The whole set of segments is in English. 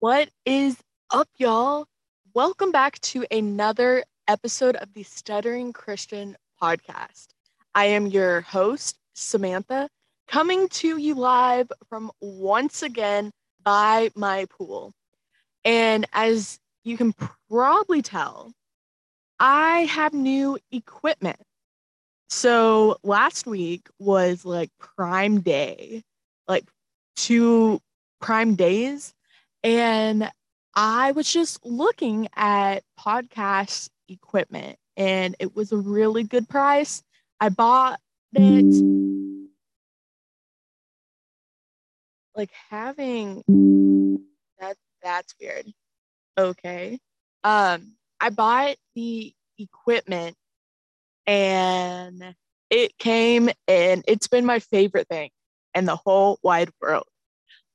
What is up, y'all? Welcome back to another episode of the Stuttering Christian podcast. I am your host, Samantha, coming to you live from once again by my pool. And as you can probably tell, I have new equipment. So last week was like Prime Day, like two Prime Days. And I was just looking at podcast equipment and it was a really good price. I bought it like having that that's weird. Okay. Um I bought the equipment and it came and it's been my favorite thing in the whole wide world.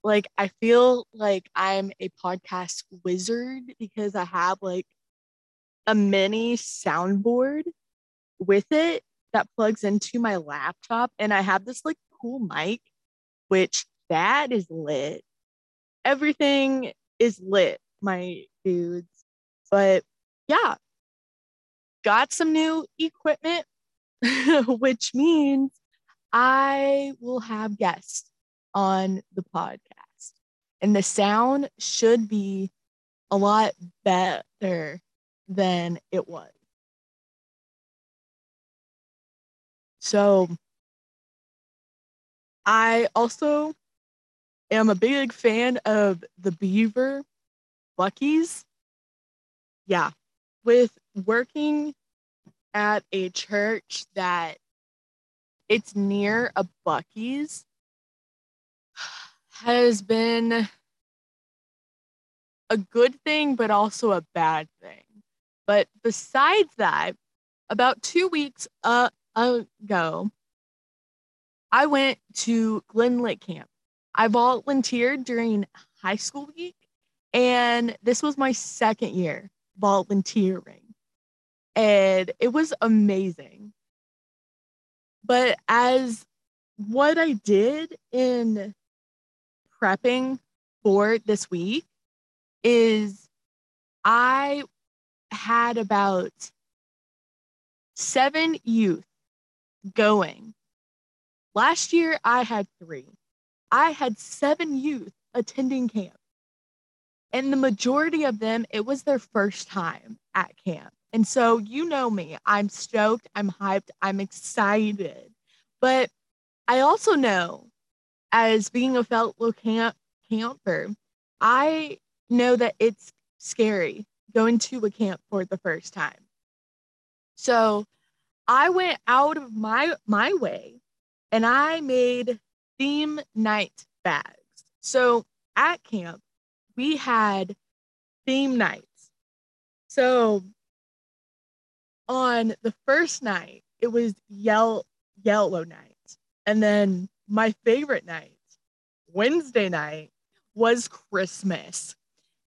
Like I feel like I'm a podcast wizard because I have like a mini soundboard with it that plugs into my laptop and I have this like cool mic which that is lit. Everything is lit, my dudes. But yeah, got some new equipment, which means I will have guests on the podcast. And the sound should be a lot better than it was. So I also am a big fan of the Beaver Buc-ee's. Yeah, with working at a church that it's near a Buc-ee's has been a good thing, but also a bad thing. But besides that, about two weeks uh, ago, I went to Glen Lake Camp. I volunteered during high school week, and this was my second year volunteering. And it was amazing. But as what I did in prepping for this week is I had about seven youth going. Last year, I had three. I had seven youth attending camp. And the majority of them, it was their first time at camp. And so, you know me, I'm stoked, I'm hyped, I'm excited. But I also know, as being a fellow camp camper, I know that it's scary going to a camp for the first time. So I went out of my my way and I made theme night bags. So at camp, we had theme nights. So on the first night, it was yell yellow night. And then my favorite night, Wednesday night, was Christmas.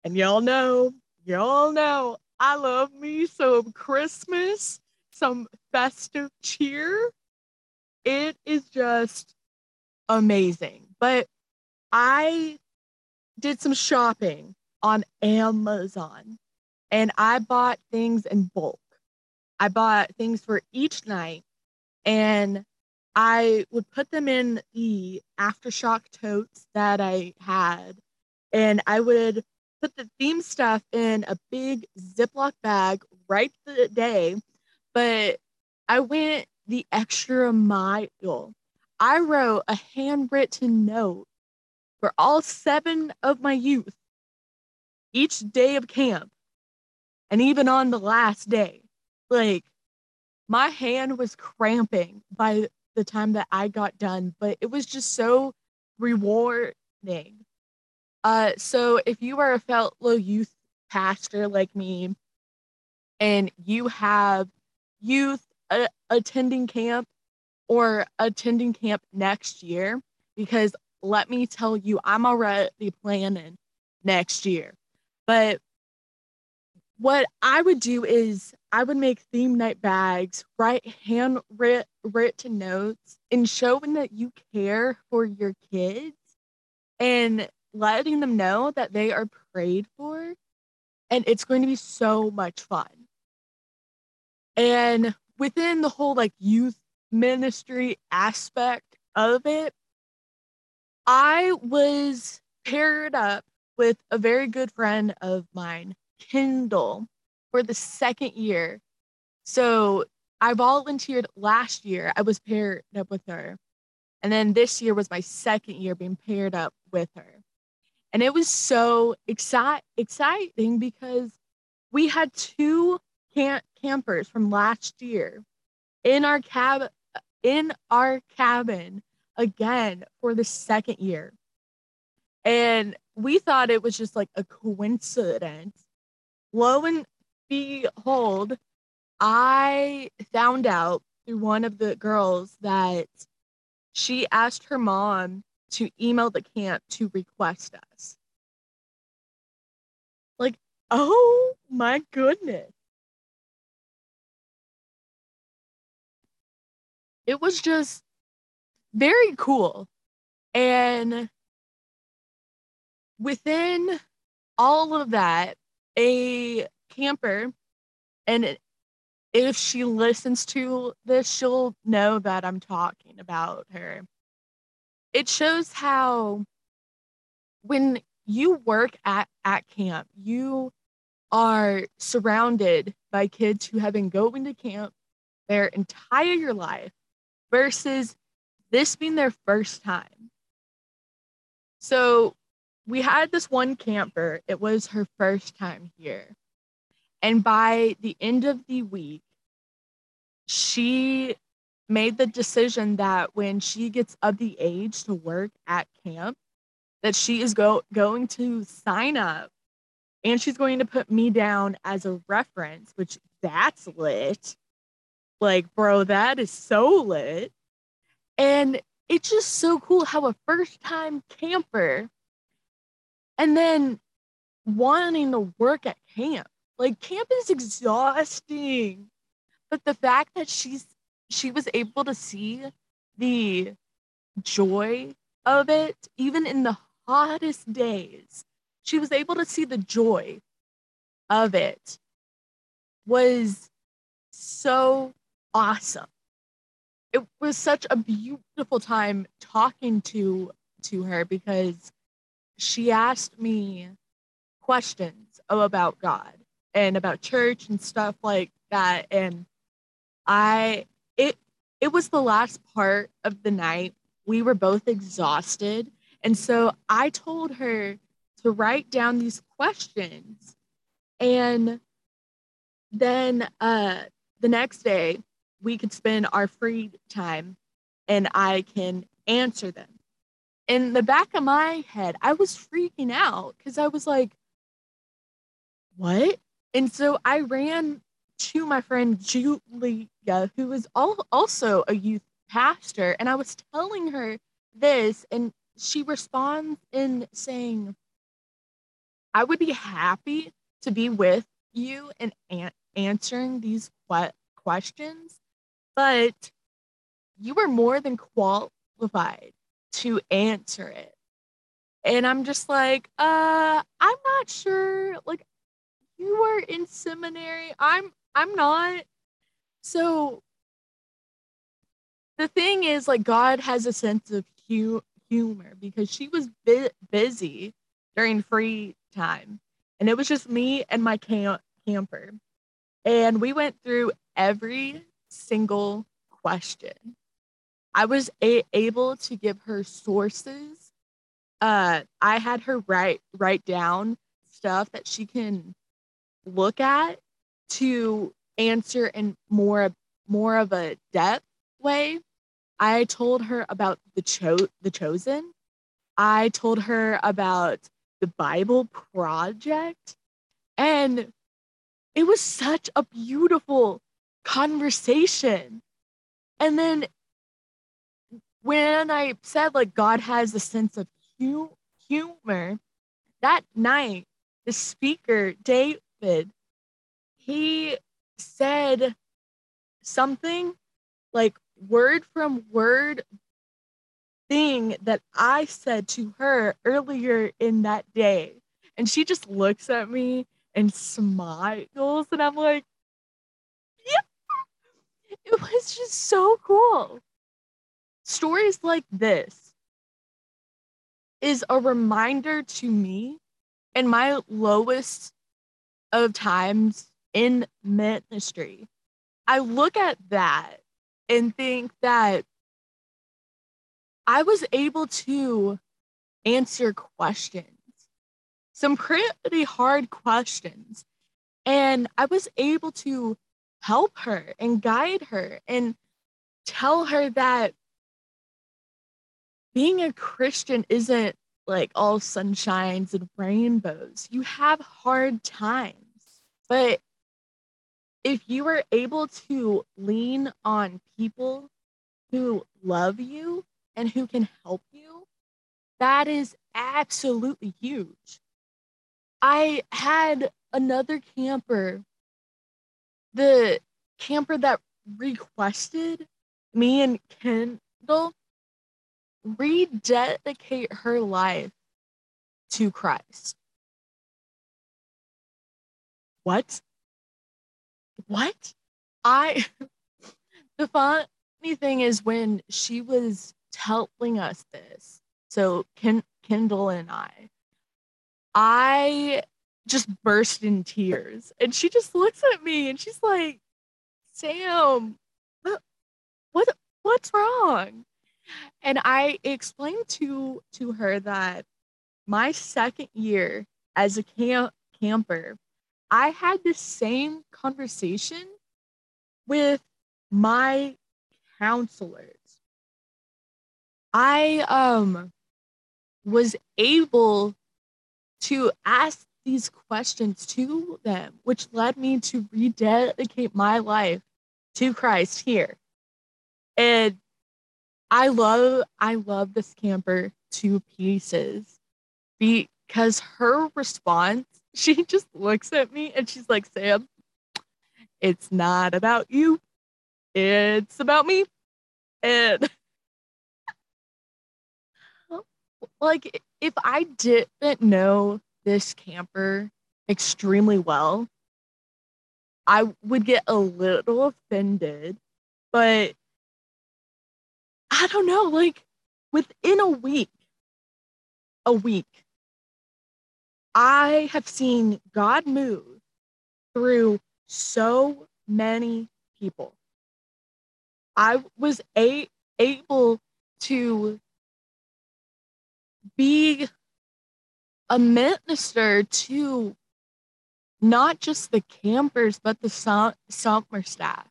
And y'all know, y'all know, I love me some Christmas, some festive cheer. It is just amazing. But I did some shopping on Amazon and I bought things in bulk. I bought things for each night and I would put them in the aftershock totes that I had and I would put the theme stuff in a big Ziploc bag right the day. But I went the extra mile. I wrote a handwritten note for all seven of my youth each day of camp and even on the last day. Like, my hand was cramping by the time that I got done, but it was just so rewarding. Uh, so if you are a fellow youth pastor like me, and you have youth uh, attending camp or attending camp next year, because let me tell you, I'm already planning next year. But what I would do is I would make theme night bags, write handwritten notes, and showing that you care for your kids. And letting them know that they are prayed for and it's going to be so much fun. And within the whole like youth ministry aspect of it, I was paired up with a very good friend of mine, Kendall, for the second year. So I volunteered last year. I was paired up with her. And then this year was my second year being paired up with her. And it was so exci- exciting because we had two camp- campers from last year in our cab in our cabin again for the second year. And we thought it was just like a coincidence. Lo and behold, I found out through one of the girls that she asked her mom to email the camp to request us. Like, oh my goodness. It was just very cool. And within all of that, a camper, and if she listens to this, she'll know that I'm talking about her. It shows how when you work at, at camp, you are surrounded by kids who have been going to camp their entire life versus this being their first time. So we had this one camper, it was her first time here. And by the end of the week, she made the decision that when she gets of the age to work at camp, that she is go- going to sign up and she's going to put me down as a reference, which that's lit. Like, bro, that is so lit. And it's just so cool how a first time camper and then wanting to work at camp. Like camp is exhausting. But the fact that she's she was able to see the joy of it even in the hottest days. She was able to see the joy of it was so awesome it was such a beautiful time talking to to her because she asked me questions about God and about church and stuff like that and I it it was the last part of the night we were both exhausted and so I told her to write down these questions and then uh the next day we could spend our free time and I can answer them. In the back of my head, I was freaking out because I was like, what? And so I ran to my friend Julia, who all, also a youth pastor, and I was telling her this, and she responds in saying, I would be happy to be with you and an- answering these que- questions but you were more than qualified to answer it. And I'm just like, uh, I'm not sure. Like, you were in seminary. I'm I'm not. So the thing is, like, God has a sense of hu- humor because she was bi- busy during free time, and it was just me and my camp- camper, and we went through every single question. I was a- able to give her sources. Uh, I had her write write down stuff that she can look at to answer in more more of a depth way. I told her about the cho- the chosen. I told her about the Bible project and it was such a beautiful conversation. And then when I said like God has a sense of hu- humor, that night the speaker David he said something like word from word thing that I said to her earlier in that day. And she just looks at me and smiles. And I'm like, yeah, it was just so cool. Stories like this is a reminder to me in my lowest of times in ministry. I look at that and think that I was able to answer questions, some pretty hard questions. And I was able to help her and guide her and tell her that being a Christian isn't like all sunshines and rainbows. You have hard times. But if you are able to lean on people who love you and who can help you, that is absolutely huge. I had another camper, the camper that requested me and Kendall rededicate her life to Christ. What? What? I, the funny thing is when she was telling us this, so Ken, Kendall and I, I just burst in tears. And she just looks at me and she's like, Sam, what, what what's wrong? And I explained to to her that my second year as a camp camper, I had the same conversation with my counselors. I um was able to ask these questions to them, which led me to rededicate my life to Christ here. And I love I love this camper to pieces because her response, she just looks at me and she's like, Sam, it's not about you. It's about me. And like if I didn't know this camper extremely well, I would get a little offended, but I don't know, like within a week, a week, I have seen God move through so many people. I was a- able to be a minister to not just the campers, but the summer staff.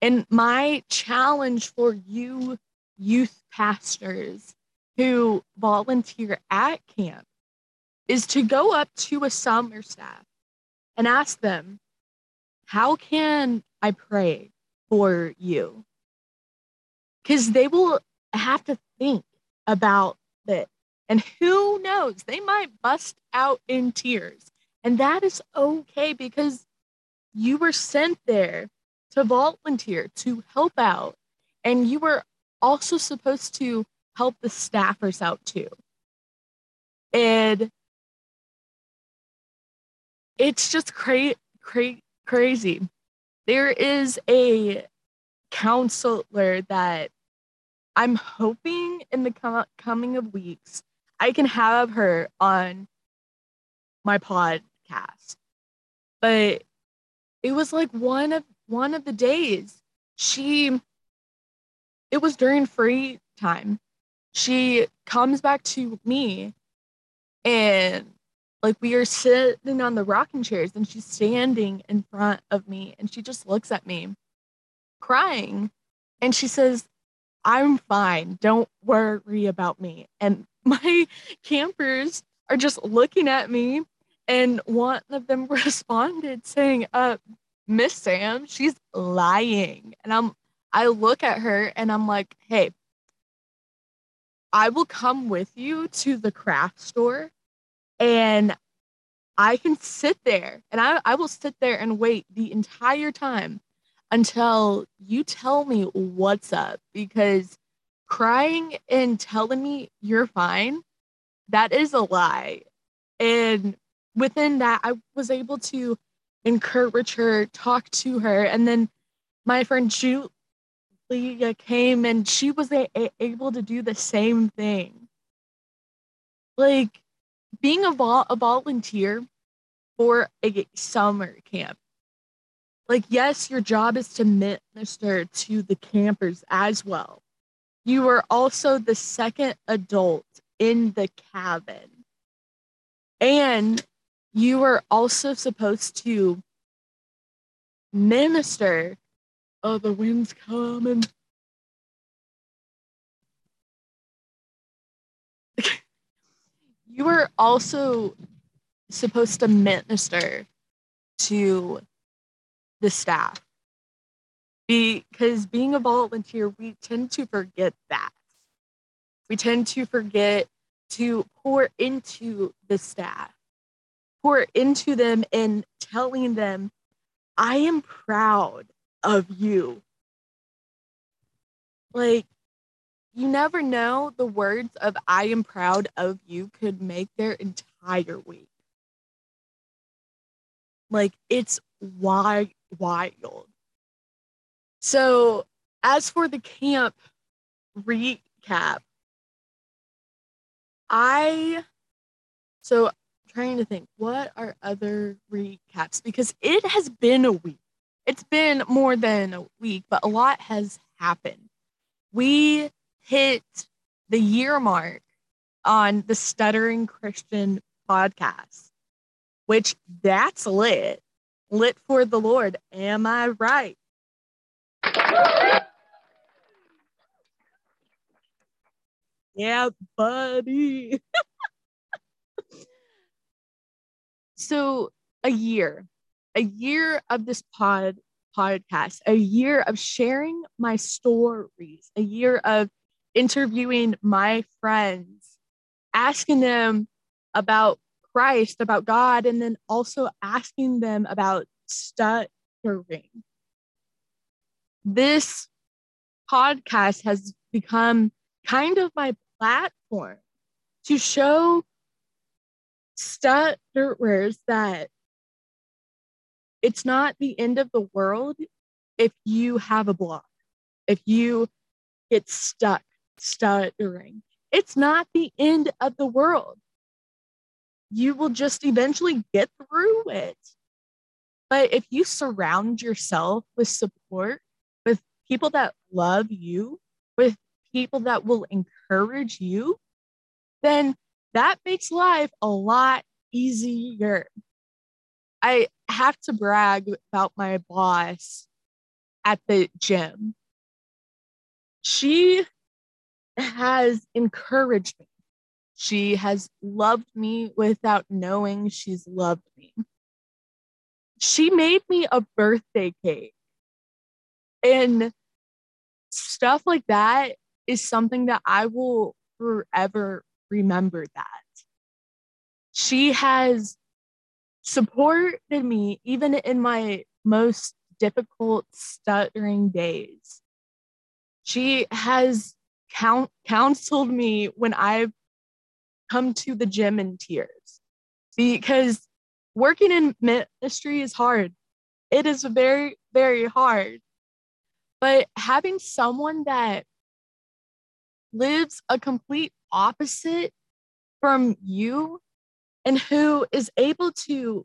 And my challenge for you youth pastors who volunteer at camp is to go up to a summer staff and ask them, How can I pray for you? Because they will have to think about it. And who knows, they might bust out in tears. And that is okay because you were sent there to volunteer, to help out. And you were also supposed to help the staffers out too. And it's just cra- cra- crazy. There is a counselor that I'm hoping in the com- coming of weeks I can have her on my podcast. But it was like one of one of the days she it was during free time. She comes back to me and like we are sitting on the rocking chairs and she's standing in front of me and she just looks at me crying and she says i'm fine. Don't worry about me. And my campers are just looking at me and one of them responded saying uh miss sam she's lying. And i'm I look at her and I'm like, hey, I will come with you to the craft store and I can sit there and I, I will sit there and wait the entire time until you tell me what's up because crying and telling me you're fine, that is a lie. And within that, I was able to encourage her, talk to her. And then my friend Julia came and she was a- able to do the same thing. Like being a, vol- a volunteer for a summer camp. Like, yes, your job is to minister to the campers as well. You are also the second adult in the cabin. And you are also supposed to minister. Oh, the wind's coming. You are also supposed to minister to the staff. Because being a volunteer we tend to forget that. We tend to forget to pour into the staff pour into them and telling them i am proud of you. Like you never know the words of i am proud of you could make their entire week like it's wild. So as for the camp recap, I so trying to think what are other recaps because it has been a week. It's been more than a week, but a lot has happened. We hit the year mark on the Stuttering Christian podcast which that's lit. Lit for the Lord. Am I right? yeah, buddy. so a year, a year of this pod podcast, a year of sharing my stories, a year of interviewing my friends, asking them about Christ, about God, and then also asking them about stuttering. This podcast has become kind of my platform to show stutterers that it's not the end of the world if you have a block, if you get stuck stuttering. It's not the end of the world you will just eventually get through it. But if you surround yourself with support, with people that love you, with people that will encourage you, then that makes life a lot easier. I have to brag about my boss at the gym. She has encouraged me she has loved me without knowing she's loved me. She made me a birthday cake. And stuff like that is something that I will forever remember that. She has supported me even in my most difficult stuttering days. She has count- counseled me when I've come to the gym in tears because working in ministry is hard. It is very, very hard. But having someone that lives a complete opposite from you and who is able to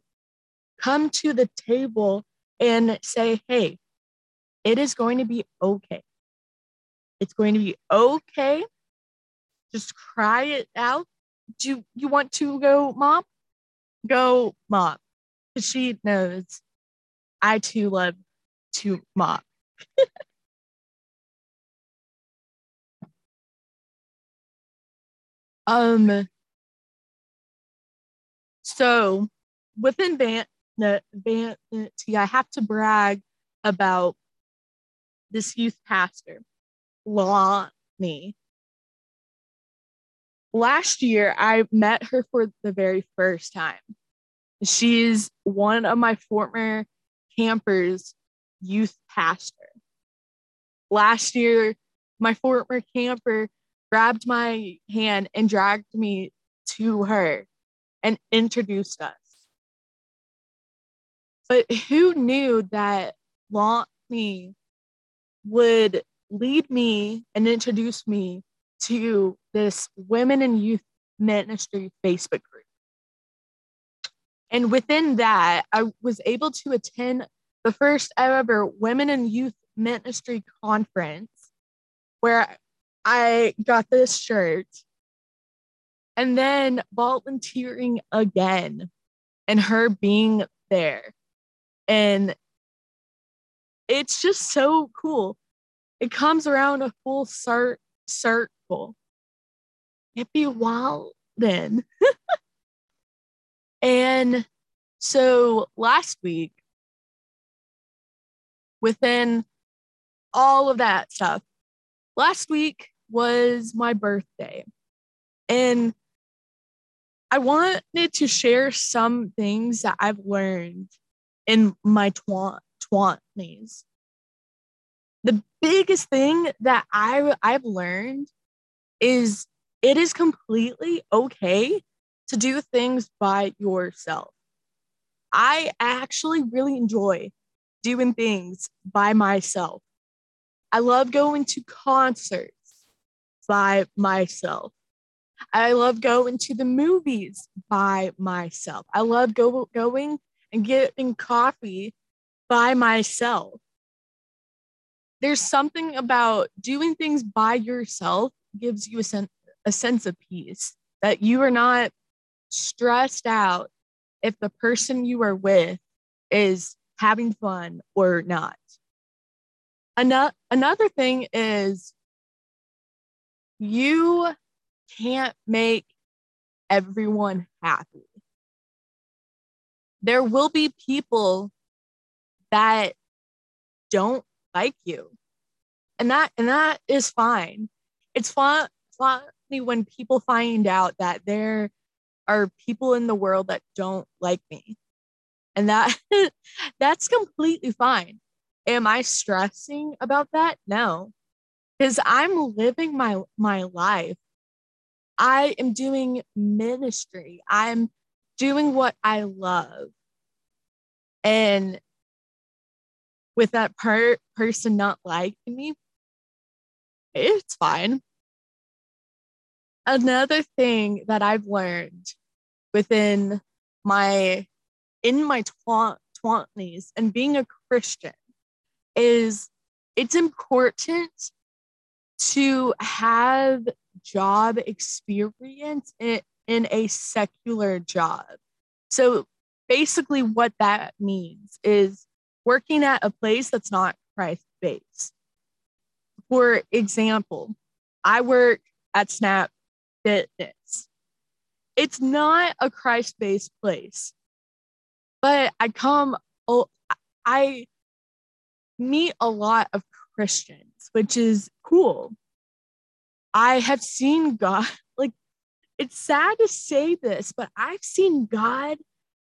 come to the table and say, hey, it is going to be okay. It's going to be okay. Just cry it out do you want to go mom? Go mom. She knows I too love to mop. um so within Van, Vanity, I have to brag about this youth pastor, Lonnie last year I met her for the very first time. She's one of my former campers' youth pastor. Last year, my former camper grabbed my hand and dragged me to her and introduced us. But who knew that Lonnie would lead me and introduce me to this women and youth ministry Facebook group. And within that, I was able to attend the first ever women and youth ministry conference where I got this shirt and then volunteering again and her being there. And it's just so cool. It comes around a full cir- circle. It'd be wild then. and so last week, within all of that stuff, last week was my birthday. And I wanted to share some things that I've learned in my tw- 20s. The biggest thing that I, I've learned is it is completely okay to do things by yourself. I actually really enjoy doing things by myself. I love going to concerts by myself. I love going to the movies by myself. I love go, going and getting coffee by myself. There's something about doing things by yourself gives you a, sen- a sense of peace that you are not stressed out if the person you are with is having fun or not. Another, another thing is you can't make everyone happy. There will be people that don't like you. And that and that is fine. It's fun funny when people find out that there are people in the world that don't like me. And that that's completely fine. Am I stressing about that? No. Cuz I'm living my my life. I am doing ministry. I'm doing what I love. And with that per- person not liking me, it's fine. Another thing that I've learned within my in my twenties and being a Christian is it's important to have job experience in, in a secular job. So basically, what that means is working at a place that's not Christ based. For example, I work at Snap Fitness. It's not a Christ based place, but I come, oh, I meet a lot of Christians, which is cool. I have seen God, like, it's sad to say this, but I've seen God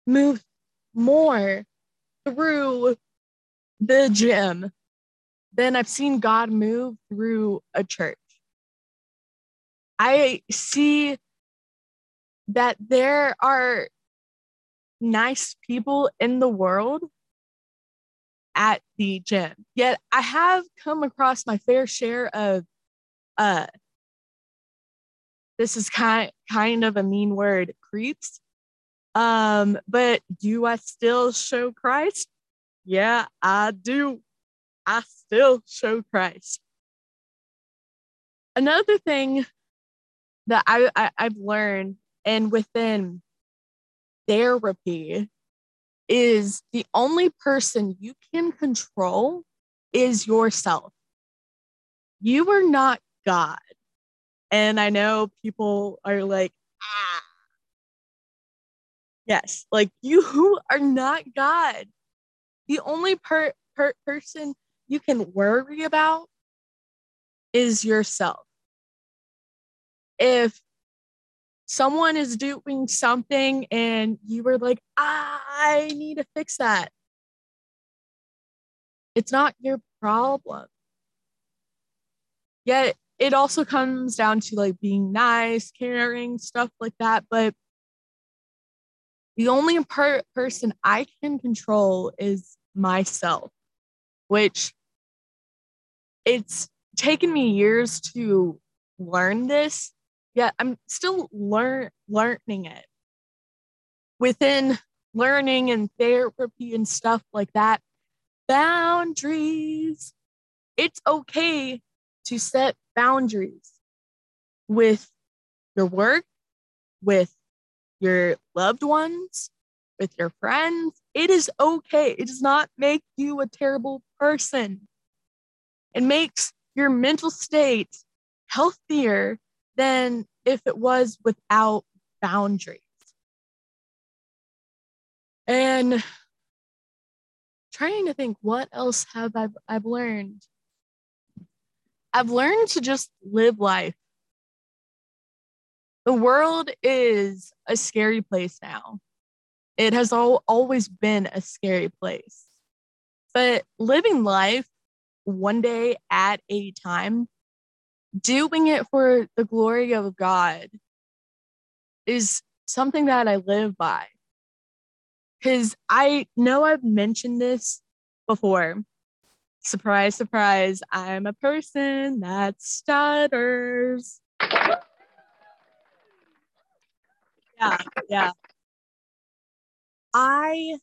move more through the gym than I've seen God move through a church. I see that there are nice people in the world at the gym. Yet I have come across my fair share of uh this is kind kind of a mean word, creeps. Um, but do I still show Christ? Yeah, I do. I still show Christ. Another thing that I, I I've learned and within therapy is the only person you can control is yourself. You are not God. And I know people are like, ah. Yes, like you who are not God. The only per, per person you can worry about is yourself. If someone is doing something and you were like, I need to fix that, it's not your problem. Yet it also comes down to like being nice, caring, stuff like that. But the only per- person I can control is myself, which it's taken me years to learn this. Yet I'm still learn learning it. Within learning and therapy and stuff like that, boundaries. It's okay to set boundaries with your work, with your loved ones, with your friends. It is okay. It does not make you a terrible person. It makes your mental state healthier than if it was without boundaries. And trying to think what else have I, I've learned. I've learned to just live life. The world is a scary place now. It has all, always been a scary place. But living life one day at a time, doing it for the glory of God is something that I live by. Because I know I've mentioned this before, surprise, surprise, I'm a person that stutters. Yeah, yeah. I,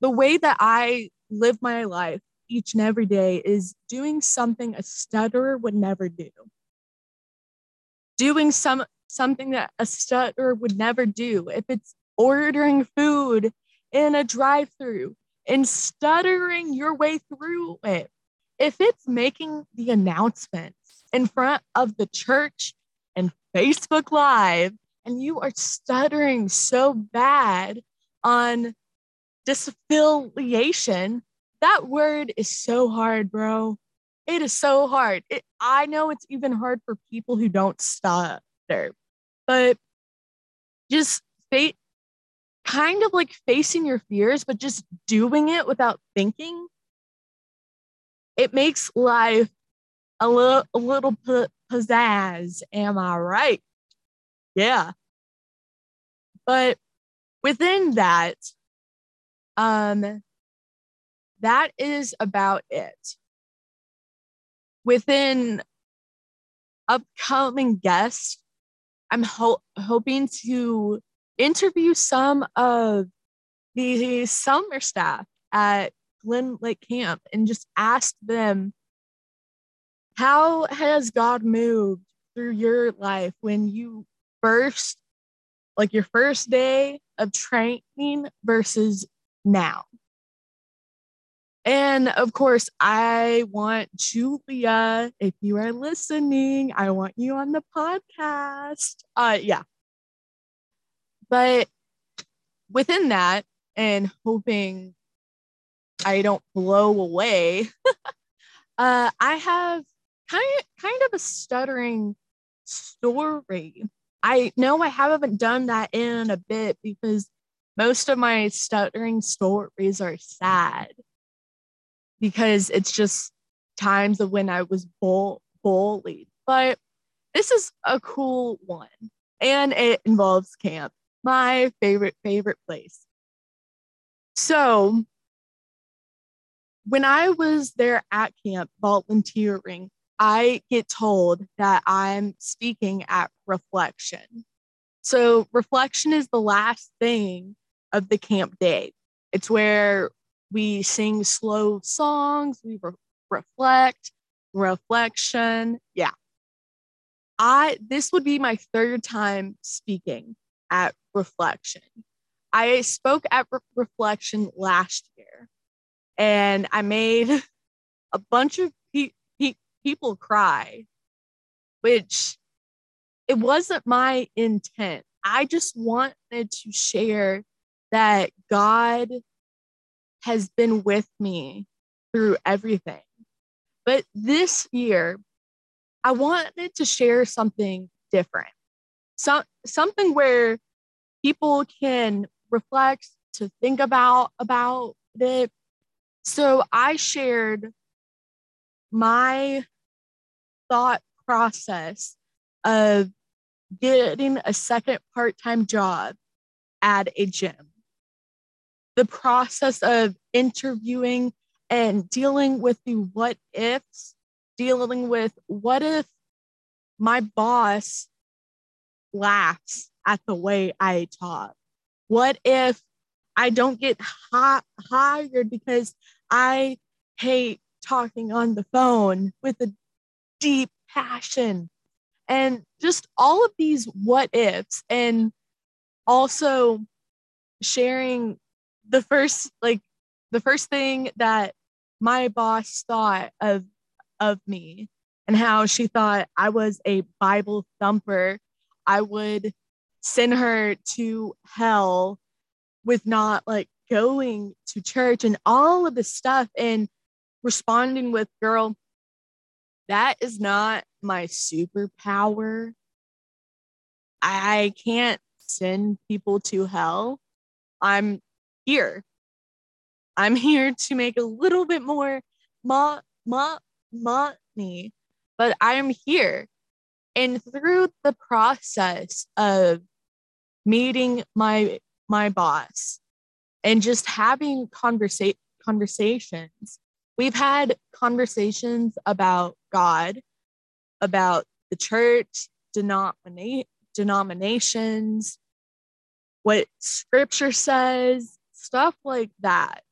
the way that I live my life each and every day is doing something a stutterer would never do. Doing some something that a stutterer would never do. If it's ordering food in a drive-through, and stuttering your way through it. If it's making the announcements in front of the church and Facebook Live, and you are stuttering so bad on disaffiliation, that word is so hard, bro. It is so hard. It, I know it's even hard for people who don't stutter, but just fate kind of like facing your fears, but just doing it without thinking, it makes life a little a little p- pizzazz. Am I right? Yeah. But within that, um, that is about it. Within upcoming guests, I'm ho- hoping to interview some of the summer staff at Glen Lake Camp and just ask them how has God moved through your life when you first, like your first day of training versus now? And of course, I want Julia, if you are listening, I want you on the podcast. Uh yeah, but within that, and hoping I don't blow away, uh, I have kind of, kind of a stuttering story. I know I haven't done that in a bit because most of my stuttering stories are sad because it's just times of when I was bull- bullied. But this is a cool one and it involves camp my favorite, favorite place. So when I was there at camp volunteering, I get told that I'm speaking at reflection. So, reflection is the last thing of the camp day. It's where we sing slow songs, we re- reflect, reflection. Yeah. I this would be my third time speaking at reflection. I spoke at Re- reflection last year and I made a bunch of people cry, which it wasn't my intent. I just wanted to share that God has been with me through everything. But this year, I wanted to share something different. So, something where people can reflect to think about about it so i shared my thought process of getting a second part time job at a gym. The process of interviewing and dealing with the what ifs, dealing with what if my boss laughs at the way I talk? What if I don't get hi- hired because I hate talking on the phone with a deep passion? And just all of these what ifs, and also sharing the first, like, the first thing that my boss thought of of me and how she thought I was a Bible thumper. I would send her to hell with not like going to church and all of this stuff and responding with, girl, that is not my superpower. I can't send people to hell. I'm here. I'm here to make a little bit more mo- mo- money, but I am here. And through the process of meeting my my boss and just having conversa- conversations. We've had conversations about God, about the church, denomina- denominations, what scripture says, stuff like that,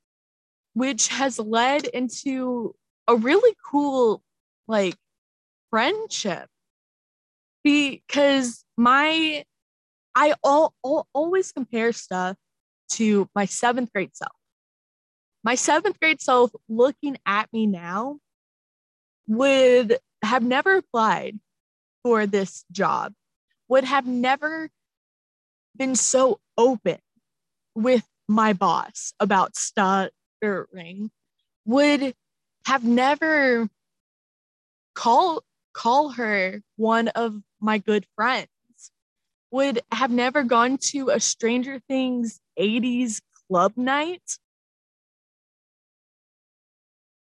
which has led into a really cool, like, friendship. Because my I all, all, always compare stuff to my seventh grade self. My seventh grade self looking at me now would have never applied for this job, would have never been so open with my boss about stuttering, would have never call call her one of my good friends would have never gone to a Stranger Things 80s club night.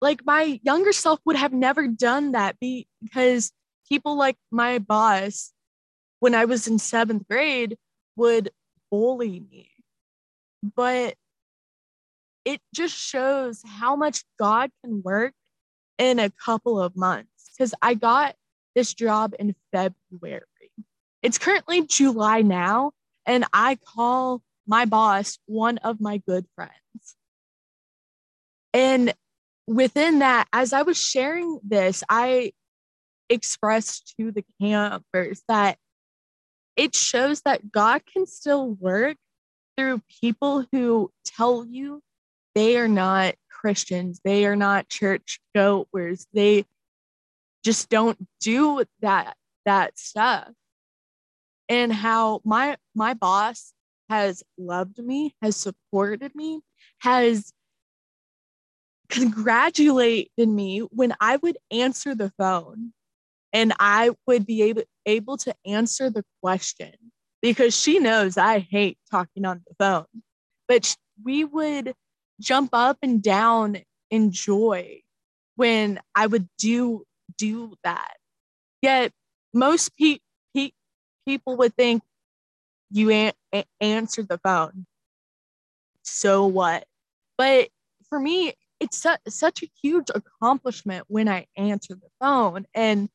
Like my younger self would have never done that because people like my boss, when I was in seventh grade, would bully me. But it just shows how much God can work in a couple of months because I got this job in February. It's currently July now, and I call my boss one of my good friends. And within that, as I was sharing this, I expressed to the campers that it shows that God can still work through people who tell you they are not Christians, they are not church goers, they just don't do that that stuff. And how my my boss has loved me, has supported me, has congratulated me when I would answer the phone and I would be able, able to answer the question because she knows I hate talking on the phone. But we would jump up and down in joy when I would do do that. Yet most people people would think you an- a- answered the phone. So what? But for me, it's su- such a huge accomplishment when I answer the phone and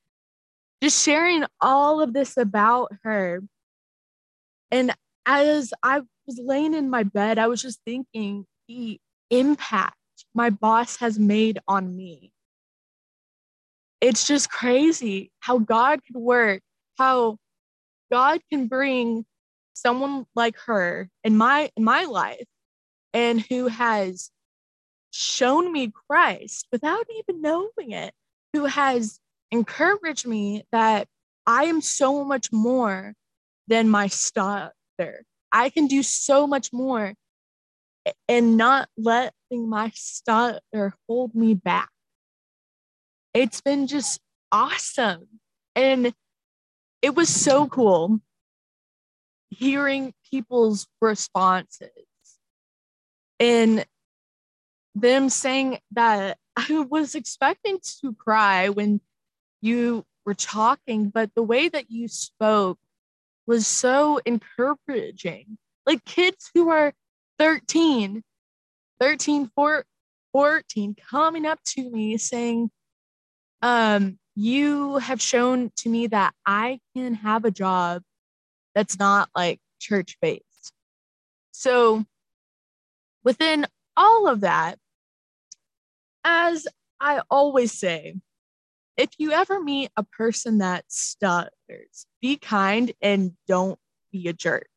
just sharing all of this about her. And as I was laying in my bed, I was just thinking the impact my boss has made on me. It's just crazy how God could work, how God can bring someone like her in my in my life and who has shown me Christ without even knowing it, who has encouraged me that I am so much more than my stutter. I can do so much more and not letting my stutter hold me back. It's been just awesome. And it was so cool hearing people's responses and them saying that I was expecting to cry when you were talking, but the way that you spoke was so encouraging. Like kids who are 13, 13, 14 coming up to me saying, um, you have shown to me that I can have a job that's not like church based. So, within all of that, as I always say, if you ever meet a person that stutters, be kind and don't be a jerk.